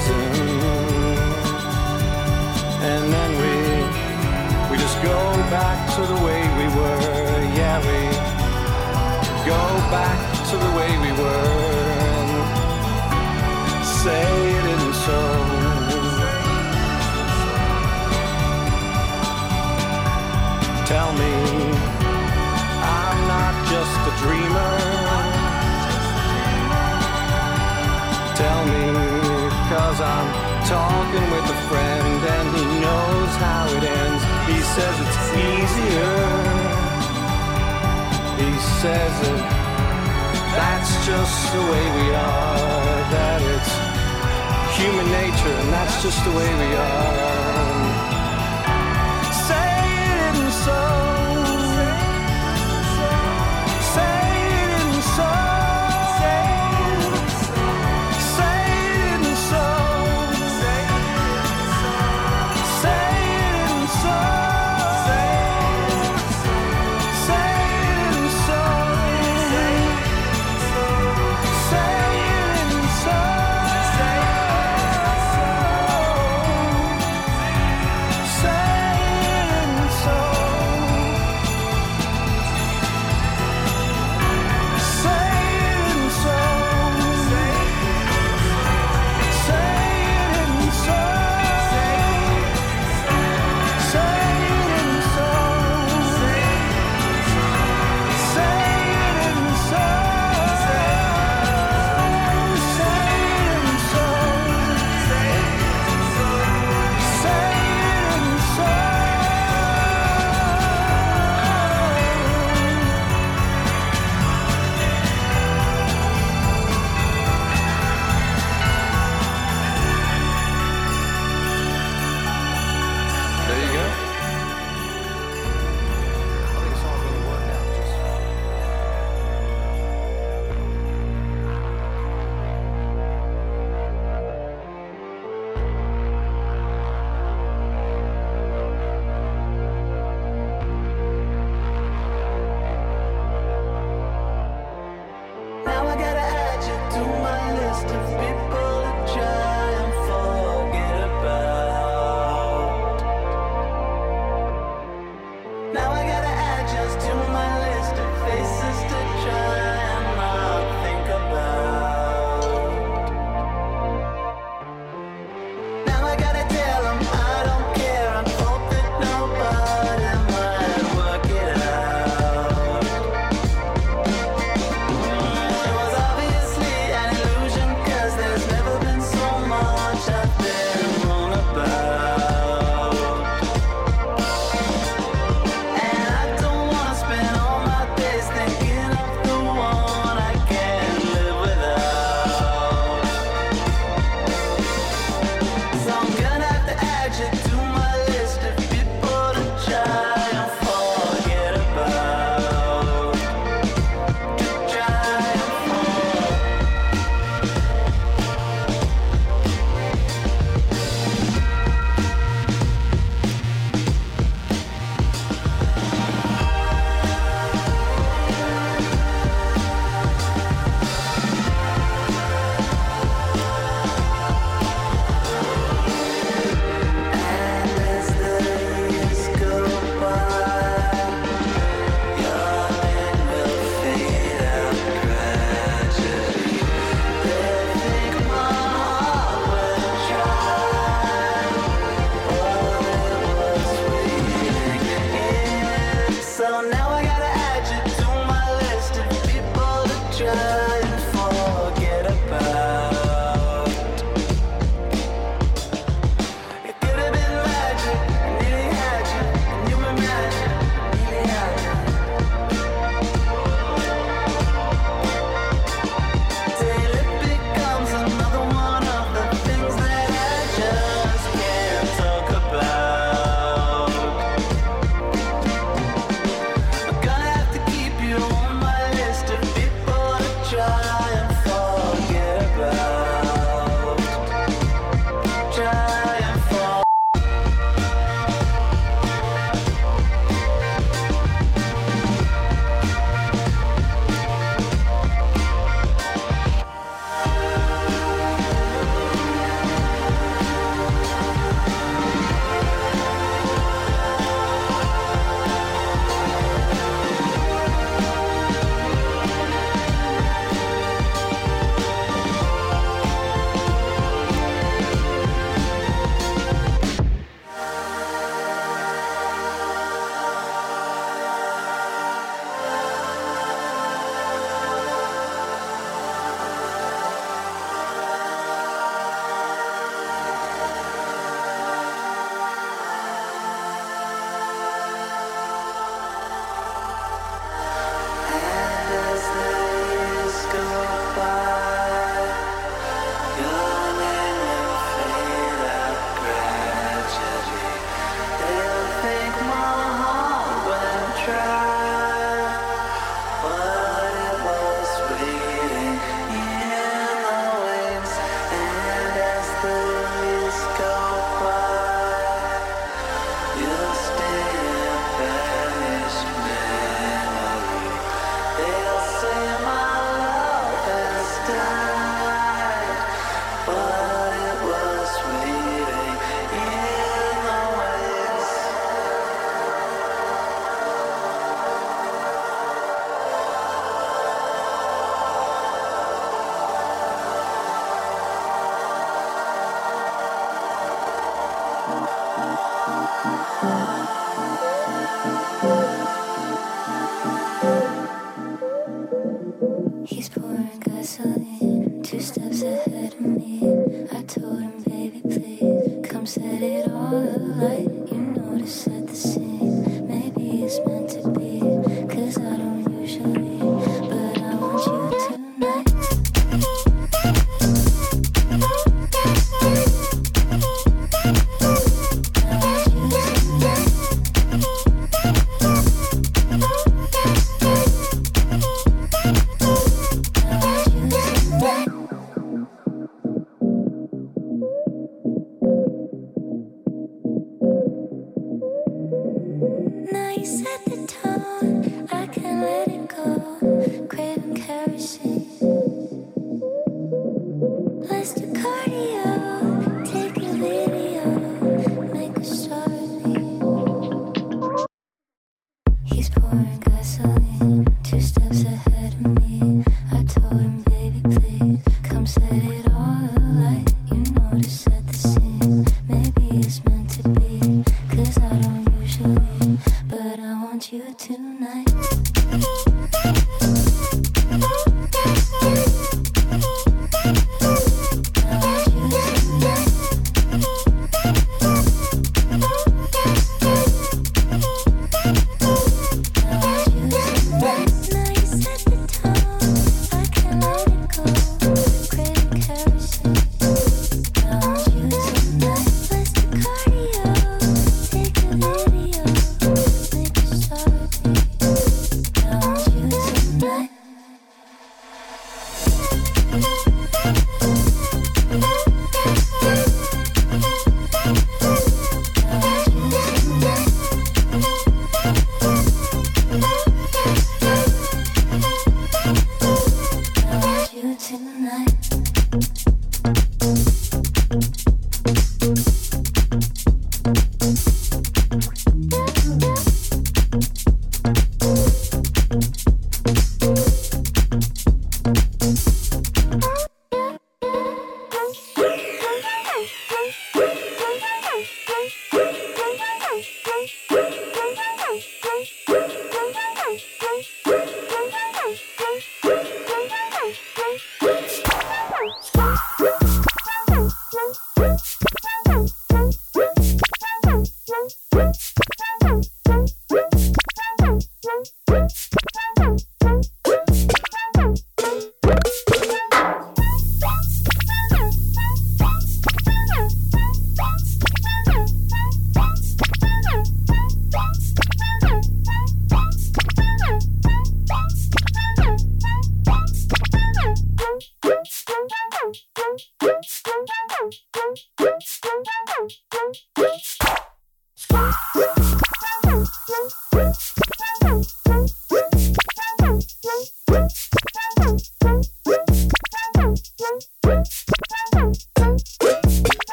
prison. And then we we just go back to the way we were. Yeah, we go back to the way we were and say it isn't so. Tell me I'm not just a dreamer. tell me Cause I'm talking with a friend and he knows how it ends. He says it's easier. He says it. That's just the way we are. That it's human nature and that's just the way we are.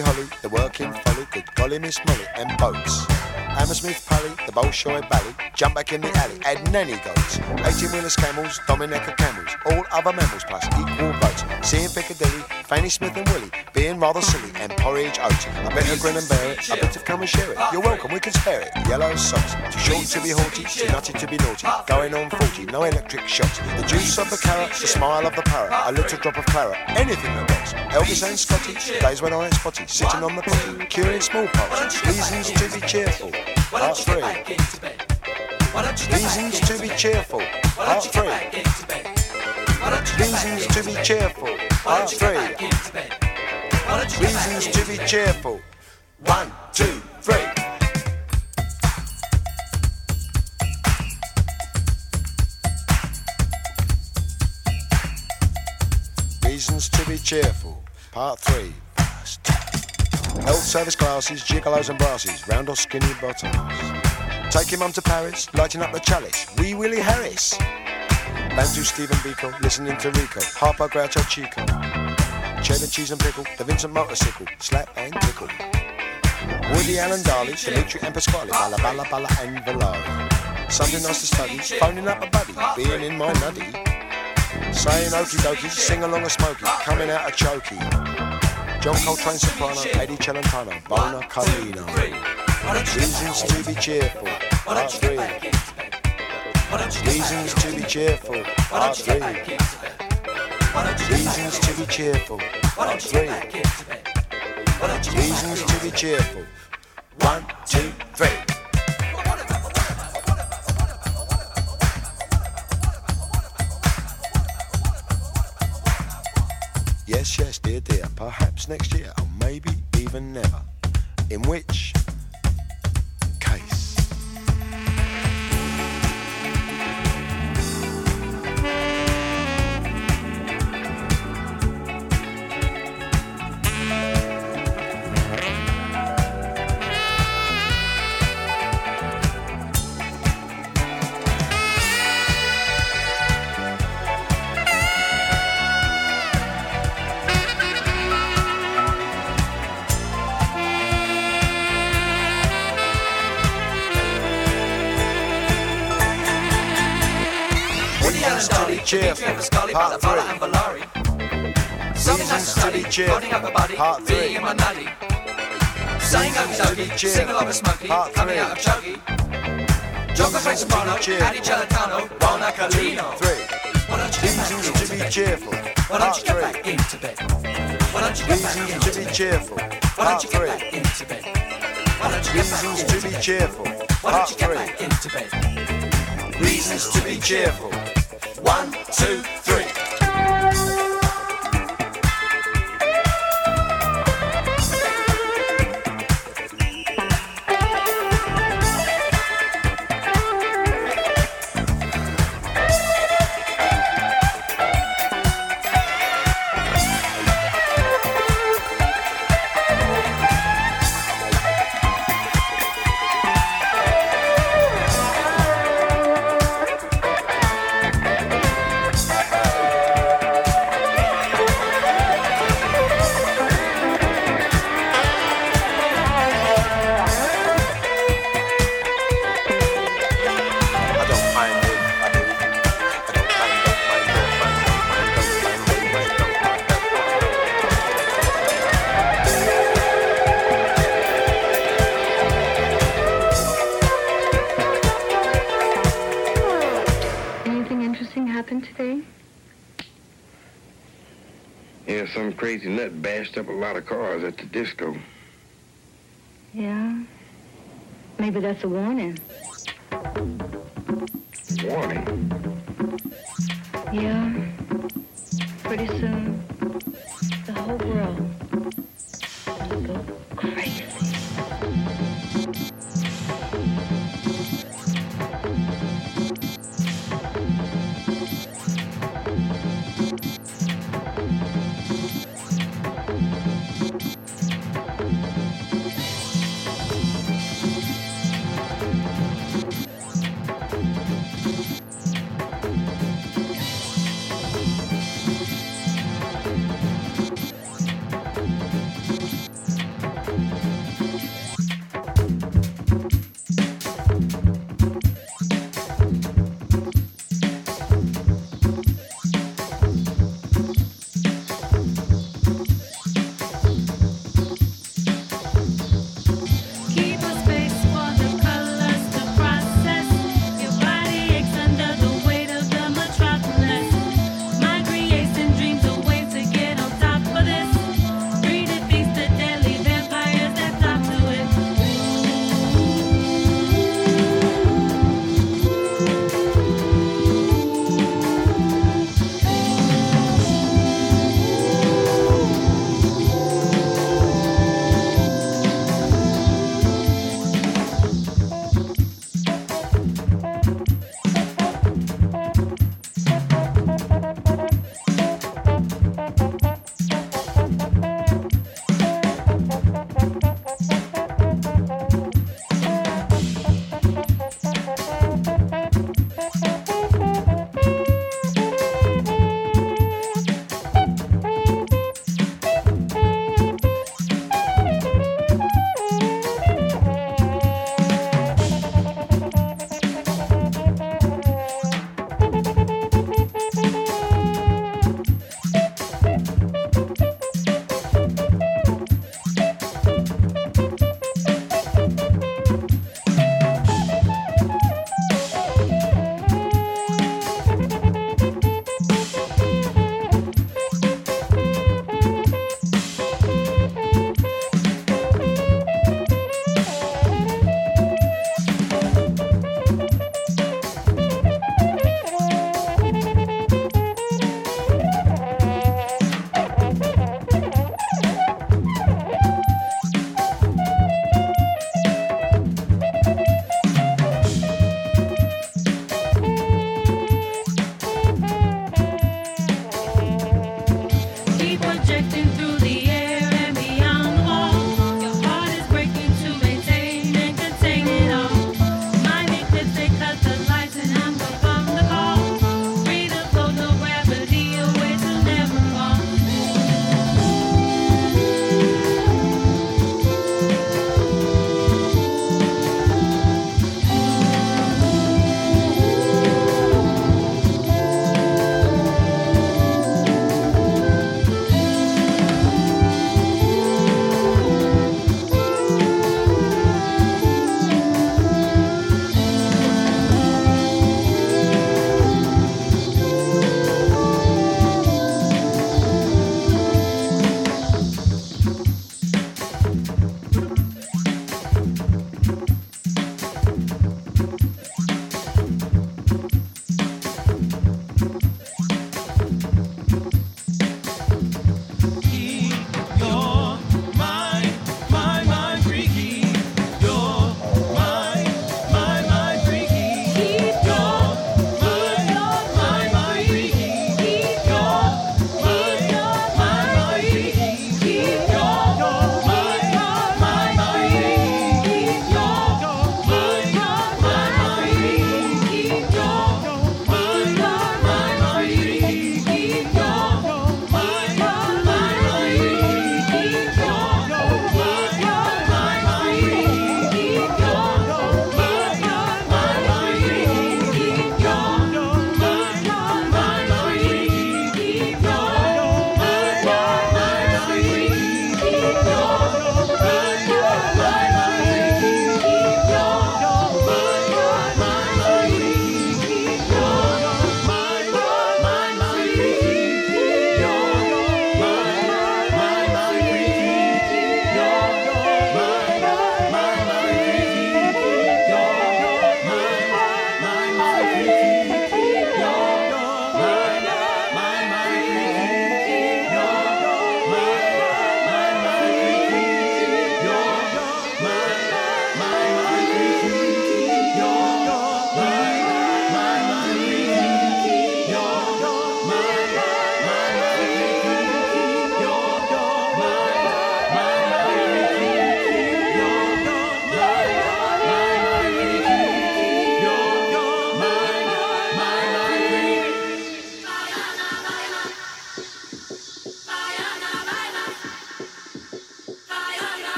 Holly, the working folly, good golly Miss Molly, and boats. Hammersmith Pally, the Bolshoi Bally, jump back in the alley, add nanny goats. 18 wheelers camels, Dominica camels, all other mammals plus equal votes. Seeing Piccadilly, Fanny Smith and Willie, being rather silly, and porridge oats. I better grin and bear it, I better come and share it. You're welcome, we can spare it. Yellow socks, too short to be haughty, too nutty to be naughty. Going on 40, no electric shocks. The juice of the carrot, the smile of the parrot, a little drop of claret, anything that works. Elvis and Scotty, days when I ain't spotty, sitting on the potty, curing smallpox, reasons to be cheerful. Part three. Reasons to be cheerful. Part three. Reasons to be cheerful. Part three. Reasons to be cheerful. One, two, three. Reasons to be cheerful. Part 3. Health service classes, gigolos and brasses, round or skinny bottoms. Take Taking mum to Paris, lighting up the chalice, wee Willie Harris. Bantu Stephen Biko, listening to Rico, Harpo Groucho Chico. Cheddar cheese and pickle, the Vincent motorcycle, slap and tickle. Woody Allen Darley, Dimitri and Pasquale, Balla Balla Balla and Valari. Something nice to study, phoning up a buddy, being in my nuddy. Saying okie dokie, sing along a smoky, coming out a chokey. John Coltrane soprano, Eddie Celentano, Bona Carlino. Reasons to be cheerful, part three. Reasons to be cheerful, part three. Reasons to be cheerful, part three. Reasons to be cheerful. One, two, three. Yes, yes, dear, dear. Perhaps next year, or maybe even never. In which cheerful. Part three. Reasons to be cheerful. Part three. Saying okey dokey, sing along with Smokey, Part coming three. out of Chuggy. John Coltrane's Soprano. Adriano Celentano, Bonar Colleano. Three. Why don't you get back Reasons to be bed? cheerful. Why don't you get back into bed? Why don't you get back Reasons into to be bed? cheerful. Why don't you get back into bed? Why don't you get back Reasons into to be bed? cheerful. Why don't you get back into bed? Reasons to be cheerful. Two, three. Up a lot of cars at the disco. Yeah. Maybe that's a warning. Warning.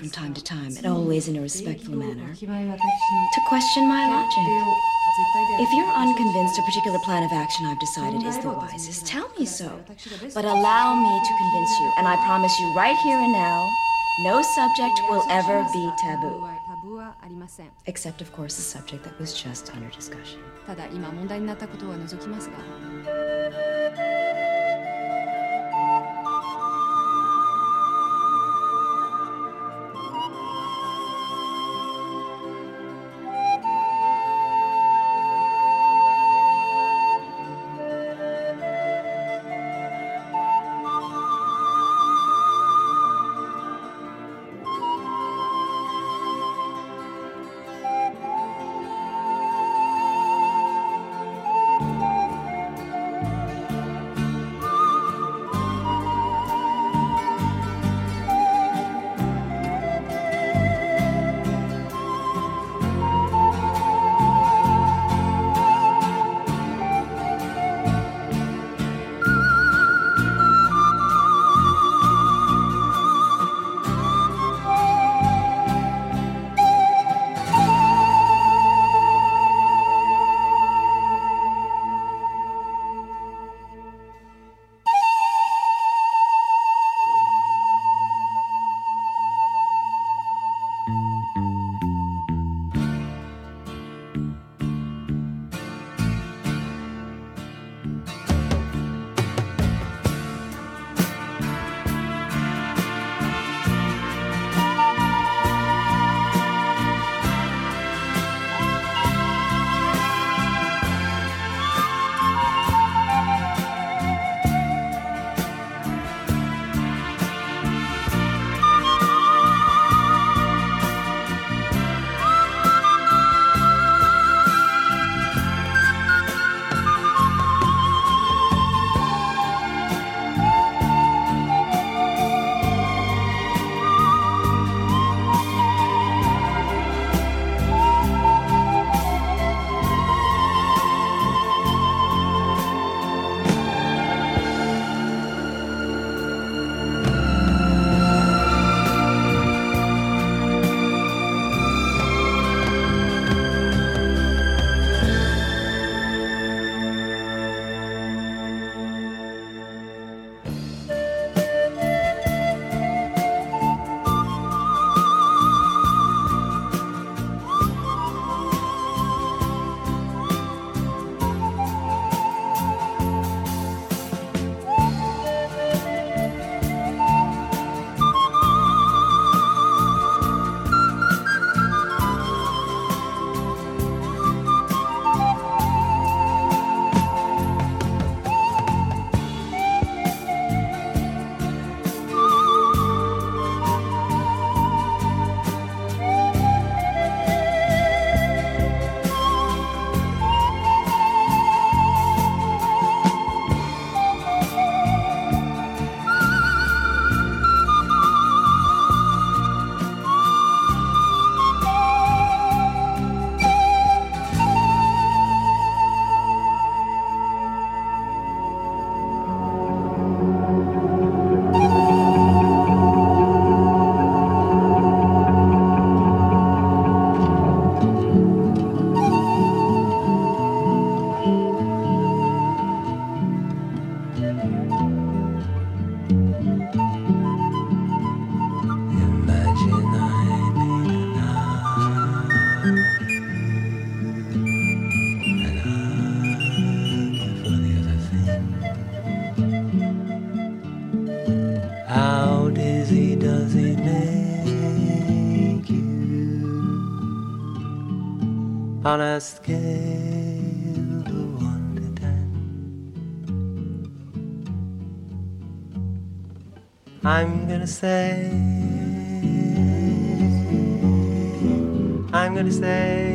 from time to time, and always in a respectful manner, to question my logic. If you're unconvinced a particular plan of action I've decided is the wisest, tell me so. But allow me to convince you, and I promise you right here and now, no subject will ever be taboo. Except, of course, the subject that was just under discussion. on a scale of one to ten. I'm gonna say, I'm gonna say.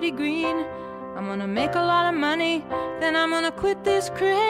pretty green. I'm gonna make a lot of money, then I'm gonna quit this crazy.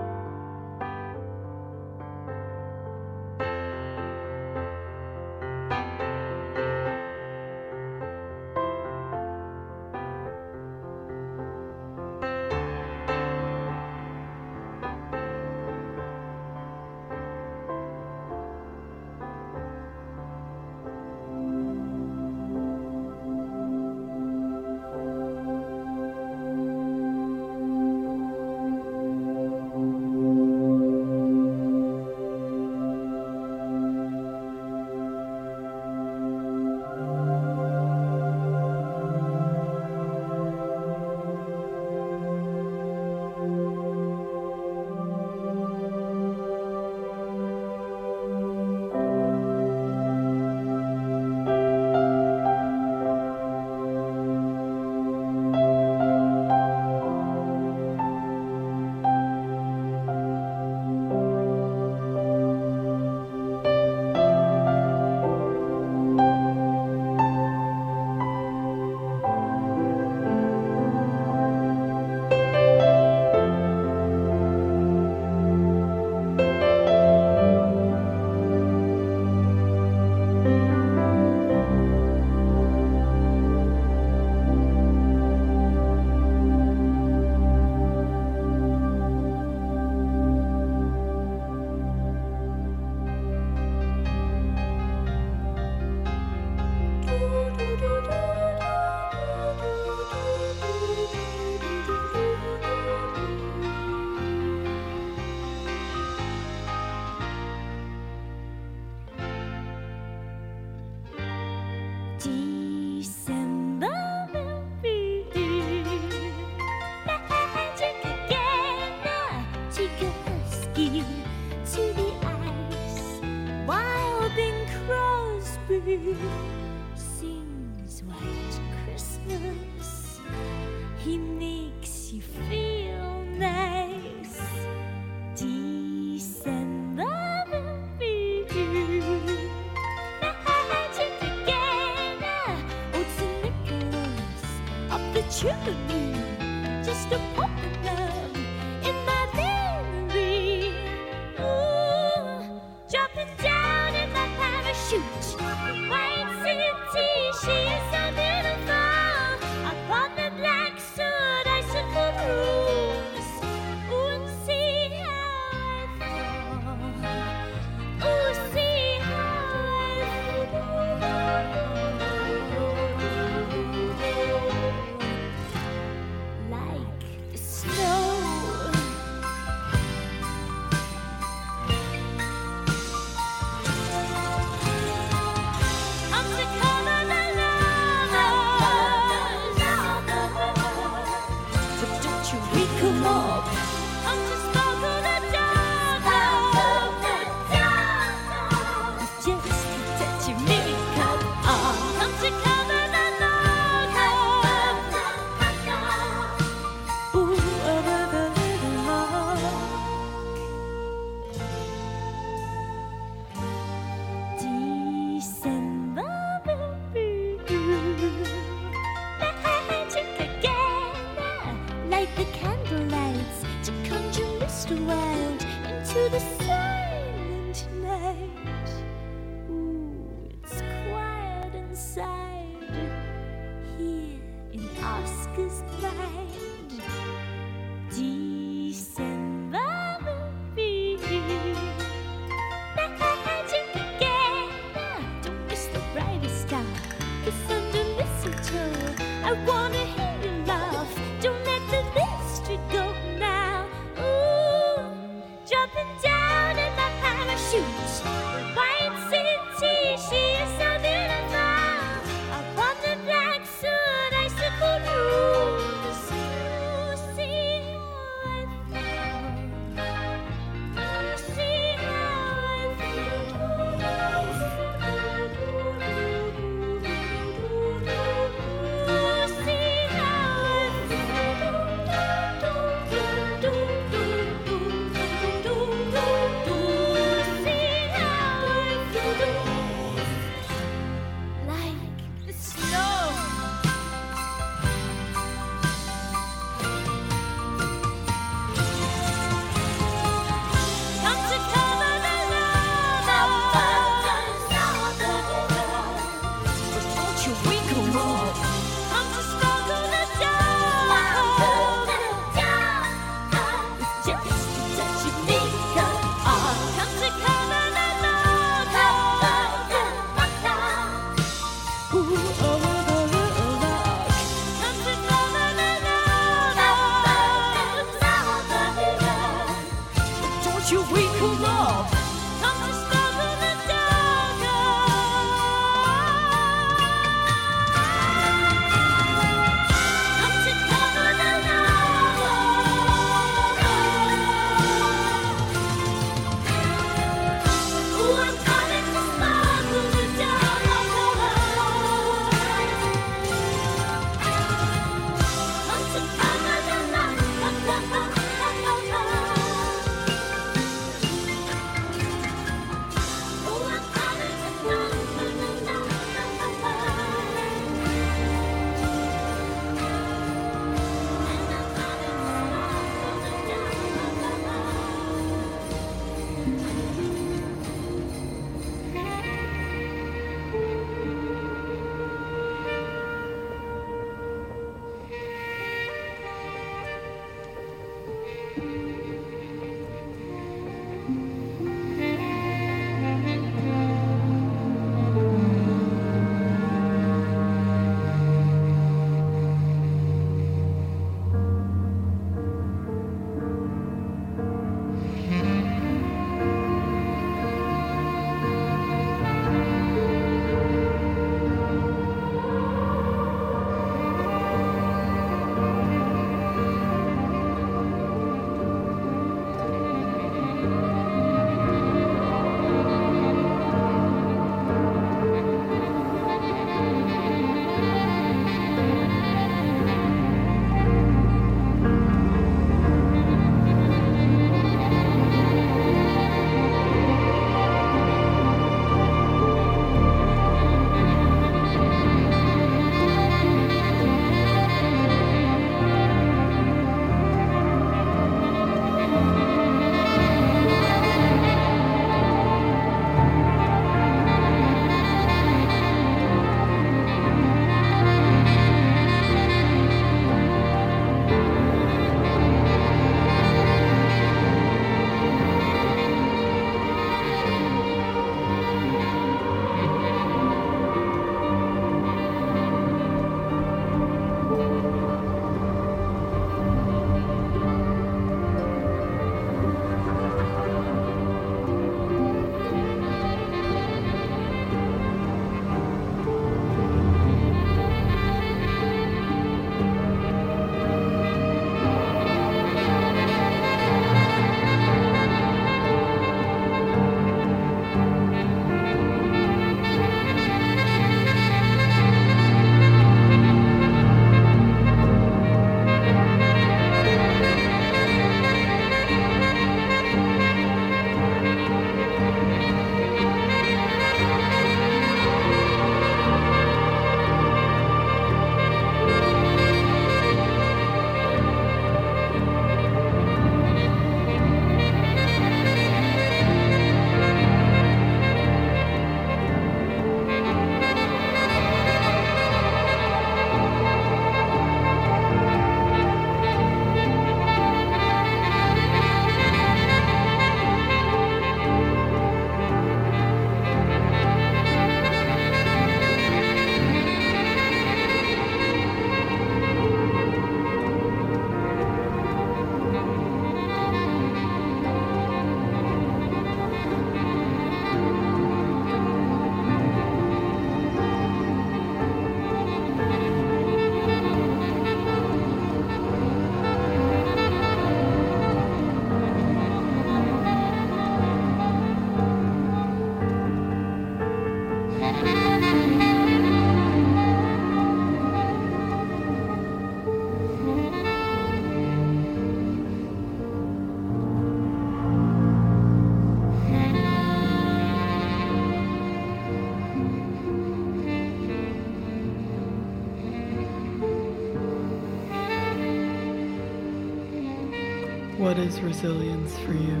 is resilience for you?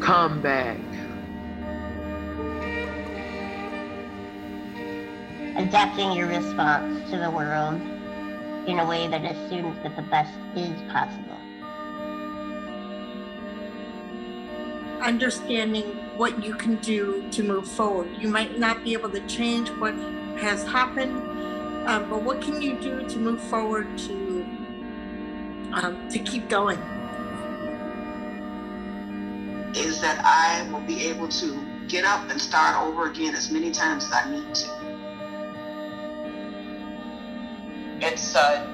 Come back. Adapting your response to the world in a way that assumes that the best is possible. Understanding what you can do to move forward. You might not be able to change what has happened, um, but what can you do to move forward to um, to keep going? Is that I will be able to get up and start over again as many times as I need to. It's a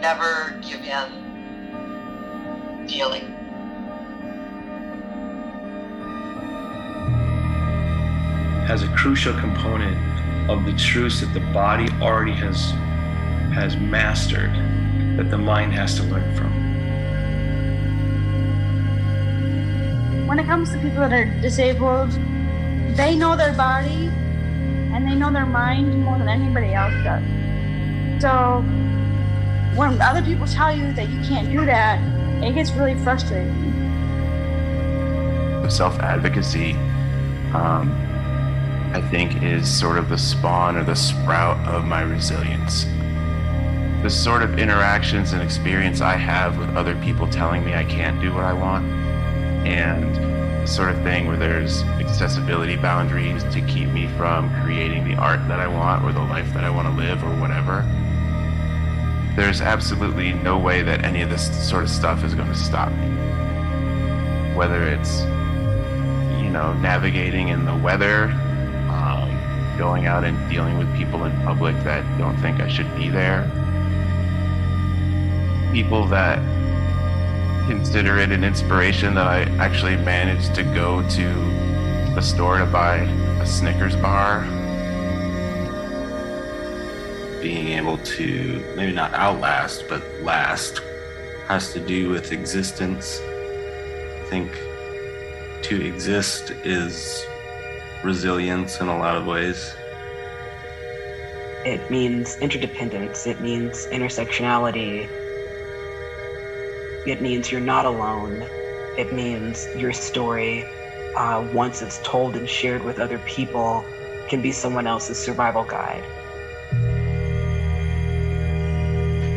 never give in feeling. As a crucial component of the truths that the body already has has mastered that the mind has to learn from. When it comes to people that are disabled, they know their body and they know their mind more than anybody else does. So when other people tell you that you can't do that, it gets really frustrating. Self advocacy, um, I think, is sort of the spawn or the sprout of my resilience. The sort of interactions and experience I have with other people telling me I can't do what I want, and the sort of thing where there's accessibility boundaries to keep me from creating the art that I want or the life that I want to live or whatever. There's absolutely no way that any of this sort of stuff is going to stop me. Whether it's, you know, navigating in the weather, um, going out and dealing with people in public that don't think I should be there, people that consider it an inspiration that I actually managed to go to the store to buy a Snickers bar. Being able to maybe not outlast, but last has to do with existence. I think to exist is resilience in a lot of ways. It means interdependence, it means intersectionality, it means you're not alone. It means your story, uh, once it's told and shared with other people, can be someone else's survival guide.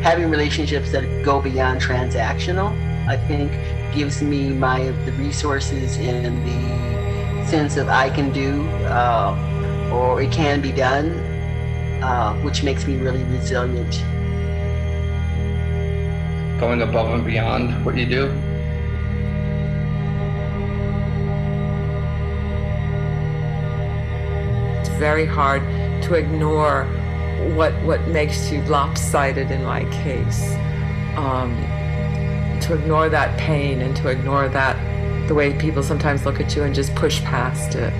Having relationships that go beyond transactional, I think, gives me my the resources and the sense of I can do uh, or it can be done, uh, which makes me really resilient. Going above and beyond what you do. It's very hard to ignore what what makes you lopsided in my case. Um, to ignore that pain and to ignore that the way people sometimes look at you and just push past it.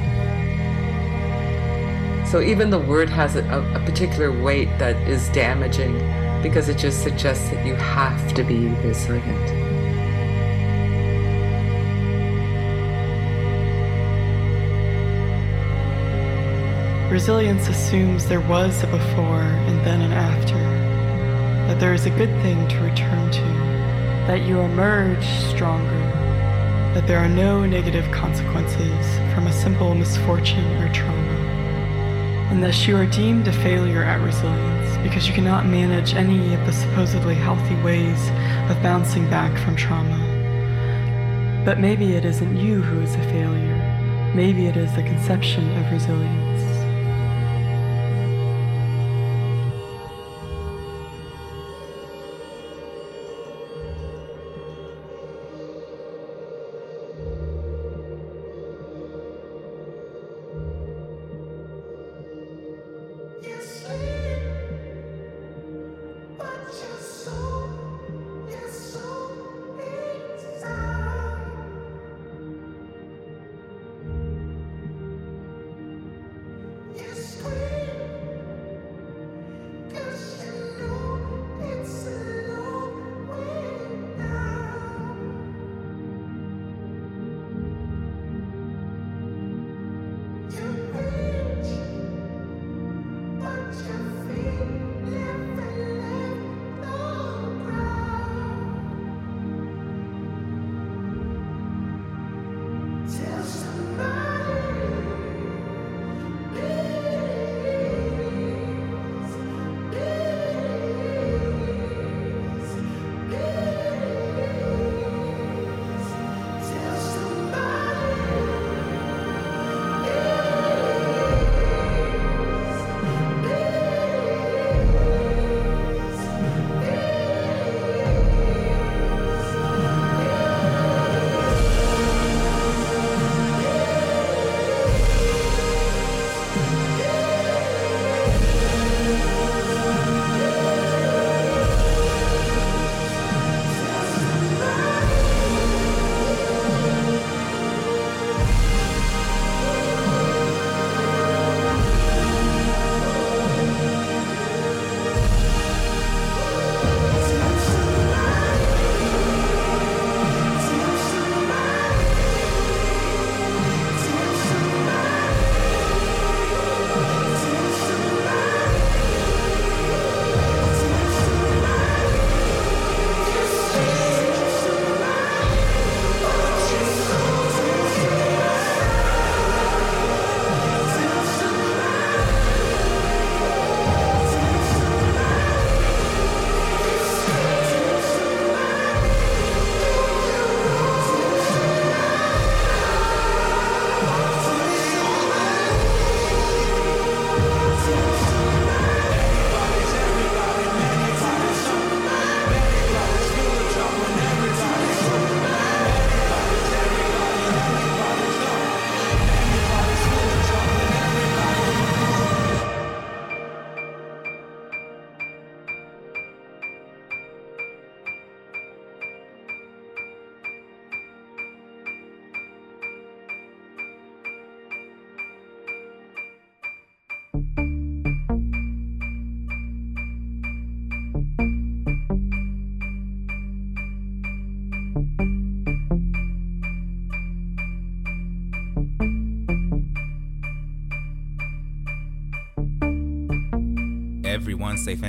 So even the word has a, a particular weight that is damaging because it just suggests that you have to be resilient. Resilience assumes there was a before and then an after, that there is a good thing to return to, that you emerge stronger, that there are no negative consequences from a simple misfortune or trauma, and thus you are deemed a failure at resilience because you cannot manage any of the supposedly healthy ways of bouncing back from trauma. But maybe it isn't you who is a failure. Maybe it is the conception of resilience.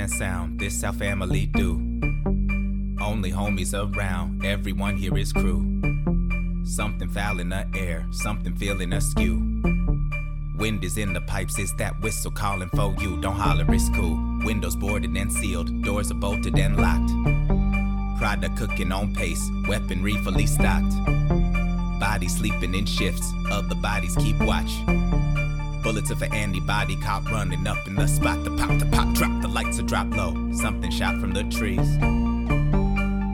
And sound, this our family do. Only homies around, everyone here is crew. Something foul in the air, something feeling askew. Wind is in the pipes, it's that whistle calling for you. Don't holler, it's cool. Windows boarded and sealed, doors are bolted and locked. Product cooking on pace, weaponry fully stocked. Bodies sleeping in shifts, other bodies keep watch. Bullets of an antibody cop running up in the spot. The pop, the pop, drop, the lights are drop low. Something shot from the trees.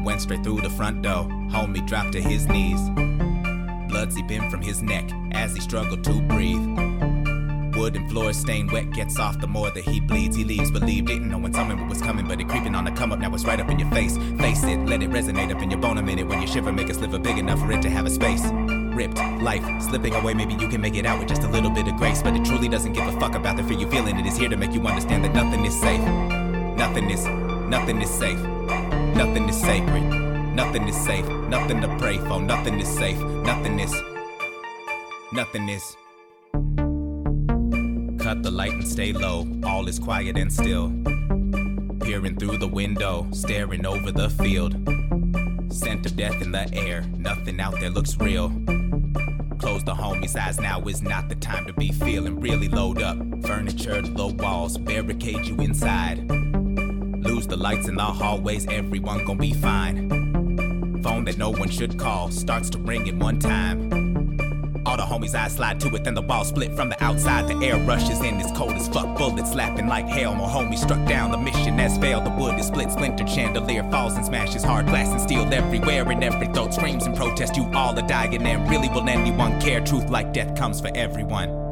Went straight through the front door. Homie dropped to his knees. Blood seeping from his neck as he struggled to breathe. Wooden floor stained wet, gets off the more that he bleeds. He leaves, believe, didn't know when something was coming, but it creeping on the come up. Now it's right up in your face. Face it, let it resonate up in your bone a minute. When you shiver, make a sliver big enough for it to have a space. Ripped, life slipping away, maybe you can make it out with just a little bit of grace. But it truly doesn't give a fuck about the fear you feeling. It is here to make you understand that nothing is safe. Nothing is, nothing is safe. Nothing is sacred. Nothing is safe. Nothing to pray for. Nothing is safe. Nothing is, nothing is. Cut the light and stay low. All is quiet and still. Peering through the window, staring over the field. Scent of death in the air. Nothing out there looks real. Close the homie's eyes now is not the time to be feeling really load up. Furniture, low walls, barricade you inside. Lose the lights in the hallways, everyone gon' be fine. Phone that no one should call starts to ring in one time. All the homies' eyes slide to it, then the wall split from the outside. The air rushes in, it's cold as fuck. Bullets slapping like hell. More homies struck down. The mission has failed. The wood is split, splintered. Chandelier falls and smashes. Hard glass and steel everywhere. In every throat screams and protest. You all are dying, and really will anyone care? Truth like death comes for everyone.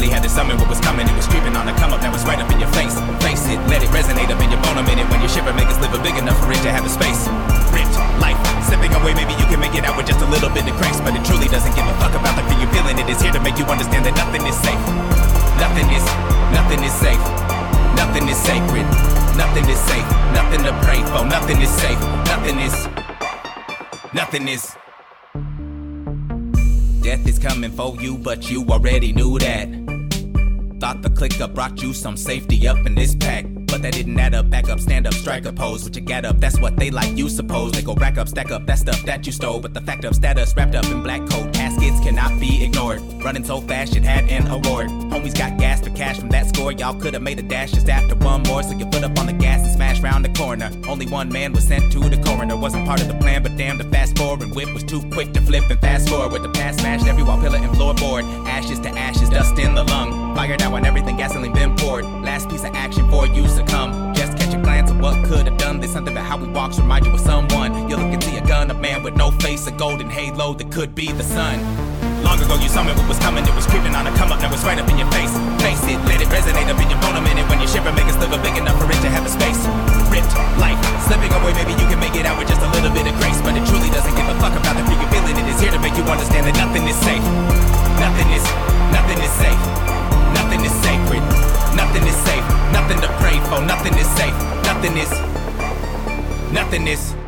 Barely had to summon what was coming. It was creeping on the come up. Now it's right up in your face. Face it, let it resonate up in your bone a minute. When you shiver, make a sliver big enough for it to have a space. Ripped, life slipping away. Maybe you can make it out with just a little bit of grace, but it truly doesn't give a fuck about the fear you're feeling. It is here to make you understand that nothing is safe. Nothing is, nothing is safe. Nothing is sacred. Nothing is safe. Nothing to pray for. Nothing is safe. Nothing is, nothing is. Death is coming for you, but you already knew that. Thought the clicker brought you some safety up in this pack. But that didn't add up, back up, stand up, strike a pose. What you get up, that's what they like, you suppose. They go rack up, stack up, that stuff that you stole. But the fact of status wrapped up in black coat caskets cannot be ignored. Running so fast, it had an award. Homies got gas for cash from that score. Y'all could have made a dash just after one more. So you put up on the gas and smash round the corner. Only one man was sent to the coroner. Wasn't part of the plan, but damn, the fast forward whip was too quick to flip and fast forward. With the past smashed every wall, pillar, and floorboard. Ashes to ashes, dust in the lung. Fired out when everything gasoline been poured. Last piece of action for you to come. Just glance of what could have done. There's something about how we walks remind you of someone. You look into your gun, a man with no face, a golden halo that could be the sun. Long ago you saw me what was coming, it was creeping on a come up, now it's right up in your face. Face it, let it resonate up in your bone a minute. When you shiver, make a sliver big enough for it to have a space. Ripped, life, slipping away, maybe you can make it out with just a little bit of grace. But it truly doesn't give a fuck about the you feeling. It is here to make you understand that nothing is safe. Nothing is, nothing is safe. Nothing is sacred. Nothing is safe. Nothing to pray for. Nothing is safe. Nothing is, nothing is.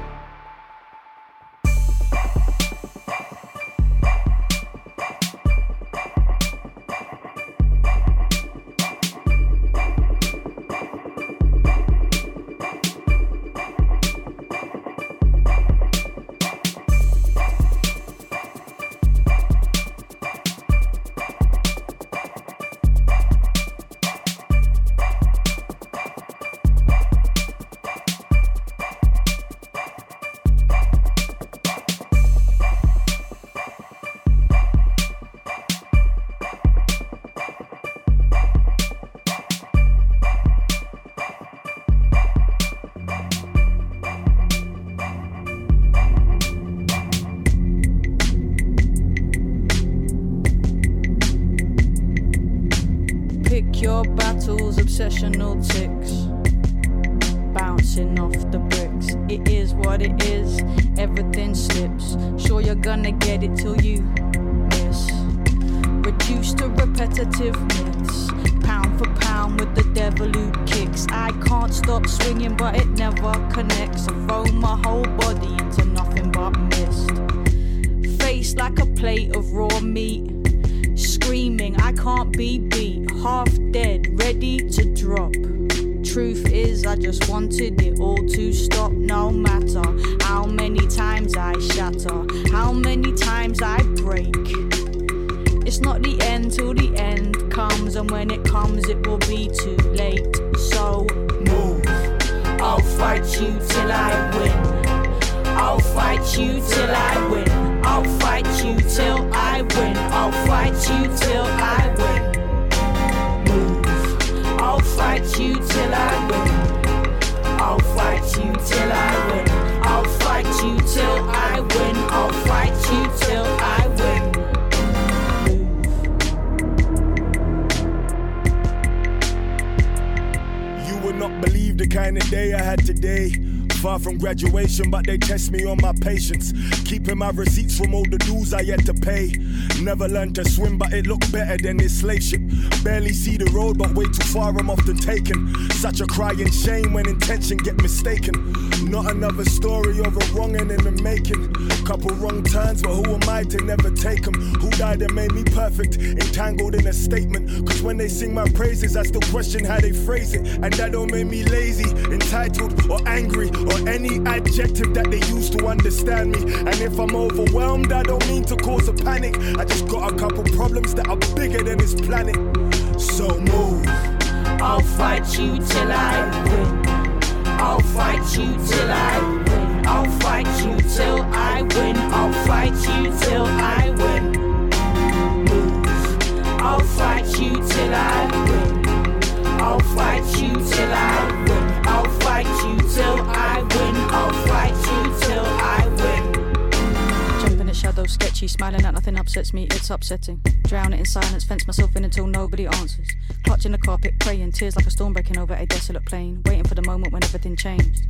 Graduation, but they test me on my patience. Keeping my receipts from all the dues I had to pay. Never learned to swim, but it looked better than this slave ship. Barely see the road, but way too far, I'm often taken. Such a crying shame when intention get mistaken. Not another story of a wronging in the making. Couple wrong turns, but who am I to never take them? Who died and made me perfect? Entangled in a statement. When they sing my praises, I still question how they phrase it. And that don't make me lazy, entitled, or angry, or any adjective that they use to understand me. And if I'm overwhelmed, I don't mean to cause a panic. I just got a couple problems that are bigger than this planet. So move. I'll fight you till I win. I'll fight you till I win. I'll fight you till I win. I'll fight you till I win. Till I win. I'll fight you till I win. I'll fight you till I win. I'll fight you till I win. Jumping at shadows, sketchy, smiling at nothing upsets me, it's upsetting. Drown it in silence, fence myself in until nobody answers. Clutching the carpet, praying, tears like a storm breaking over a desolate plain. Waiting for the moment when everything changed.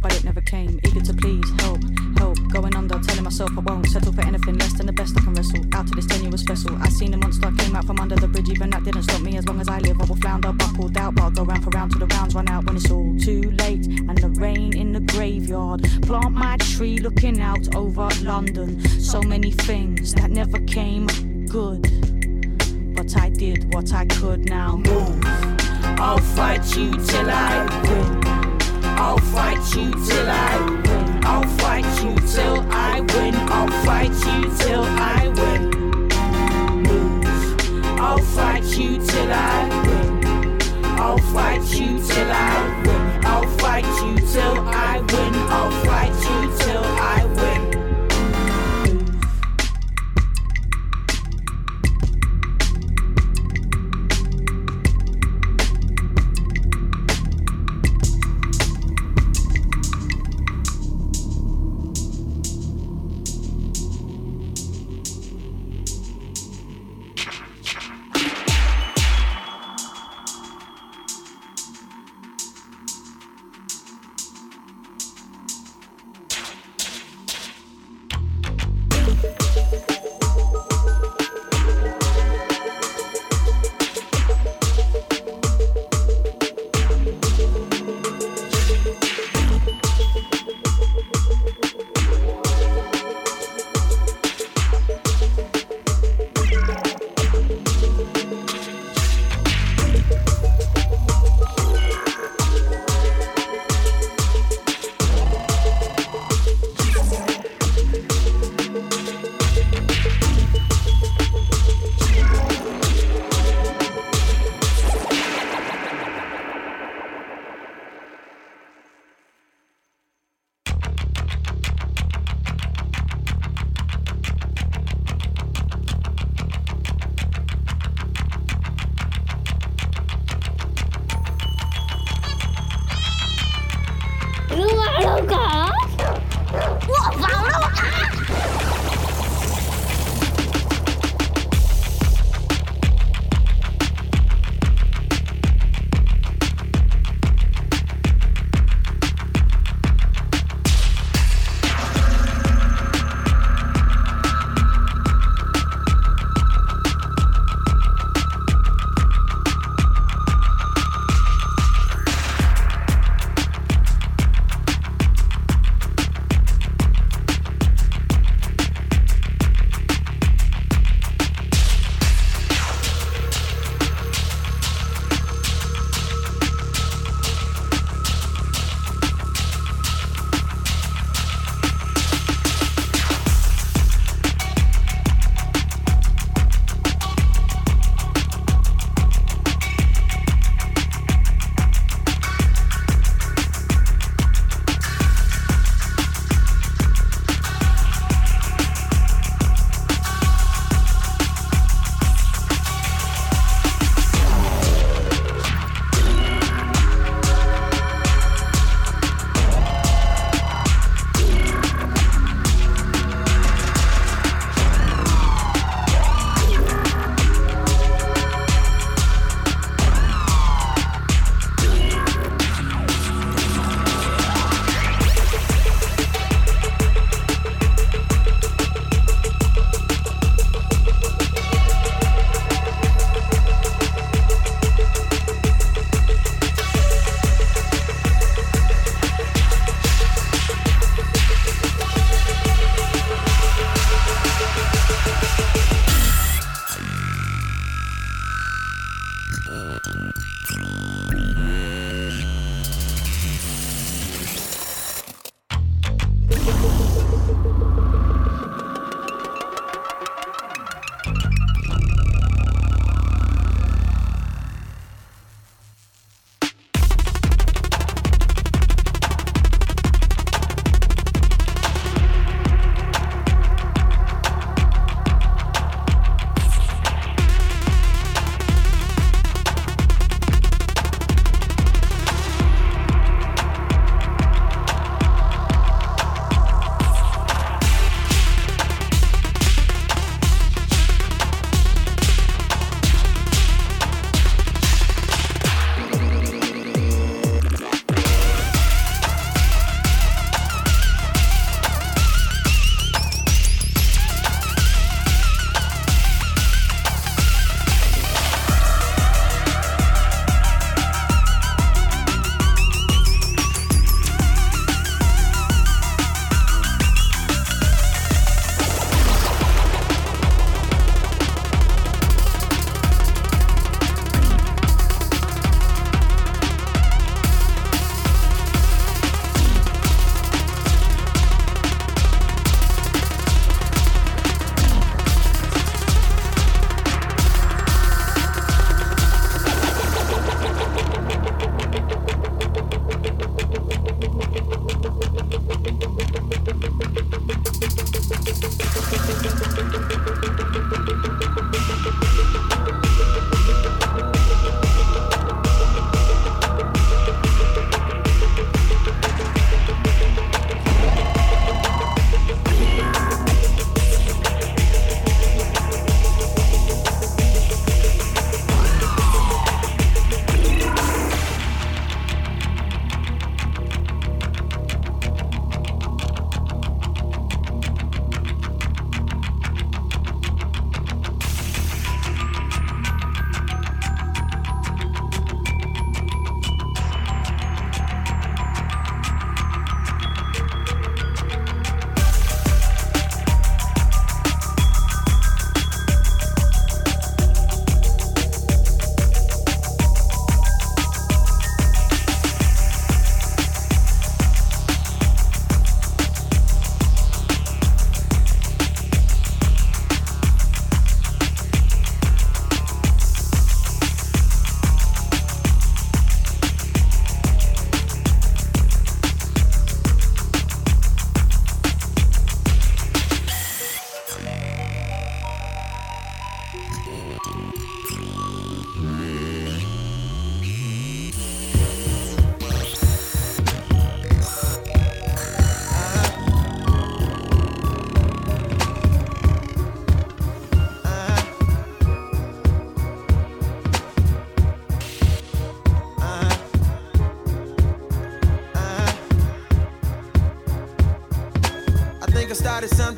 But it never came, eager to please, help, help. Going under, telling myself I won't settle for anything less than the best I can wrestle. Out of this tenuous vessel, I seen a monster came out from under the bridge, even that didn't stop me. As long as I live, I will flounder, buckled out, but I'll go round for round till the rounds run out when it's all too late. And the rain in the graveyard, plant my tree looking out over London. So many things that never came good. But I did what I could now. Move. I'll fight you till I win. I'll fight you till I win. I'll fight you till I win. I'll fight you till I win. Move. I'll fight you till I win. I'll fight you till I win. I'll fight you till I win. I'll fight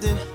something.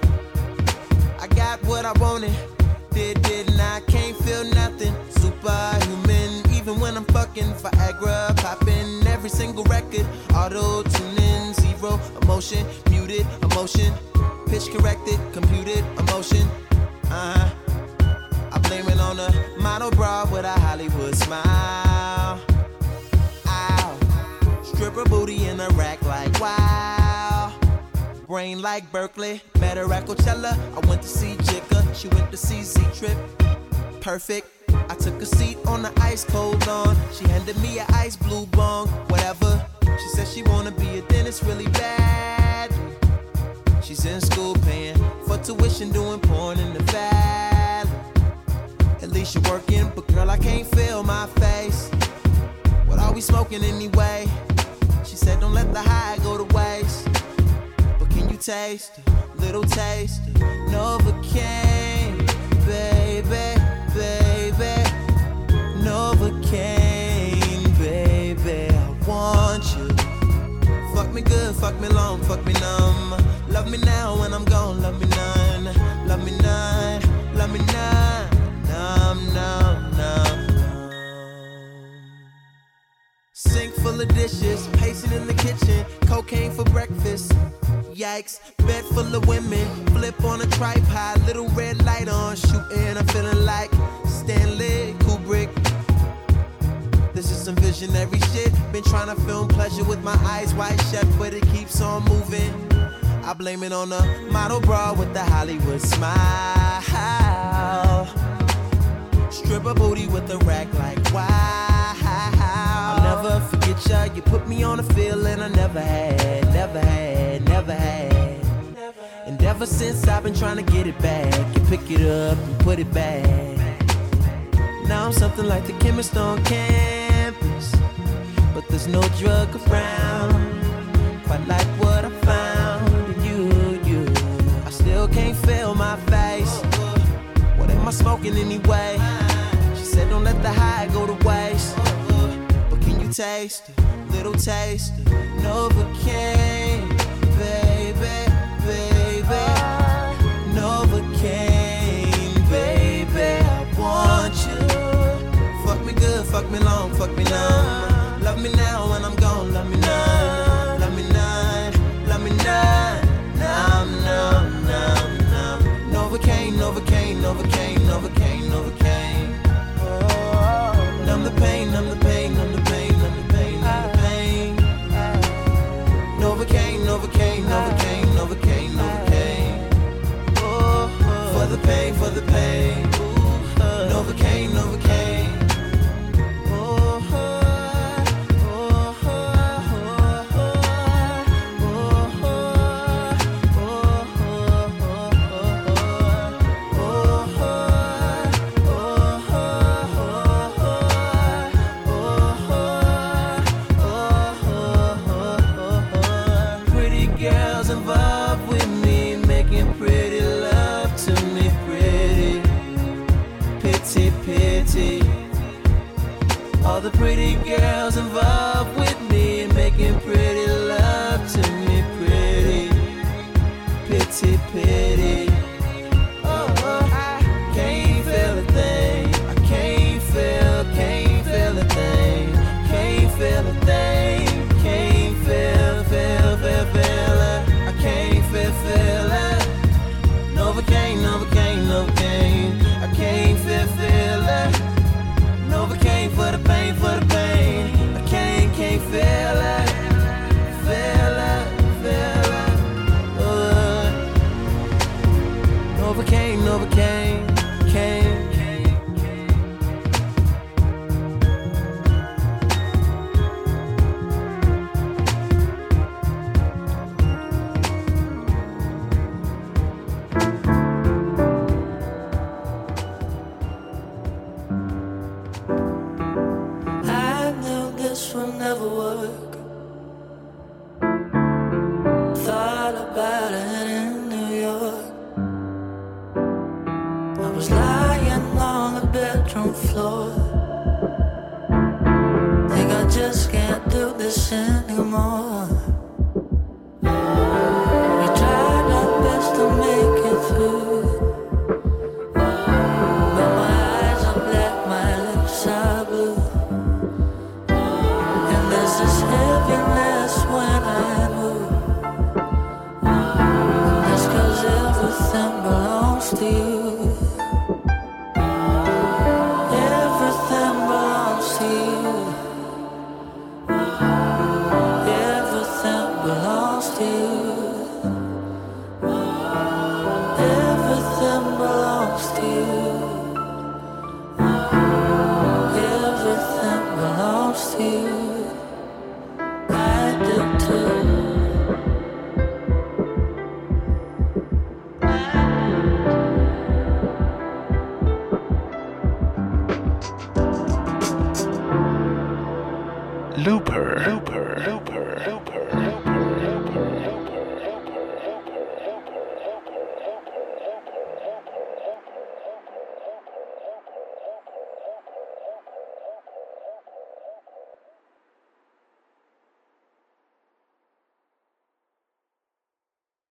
The pain, numb the pain, the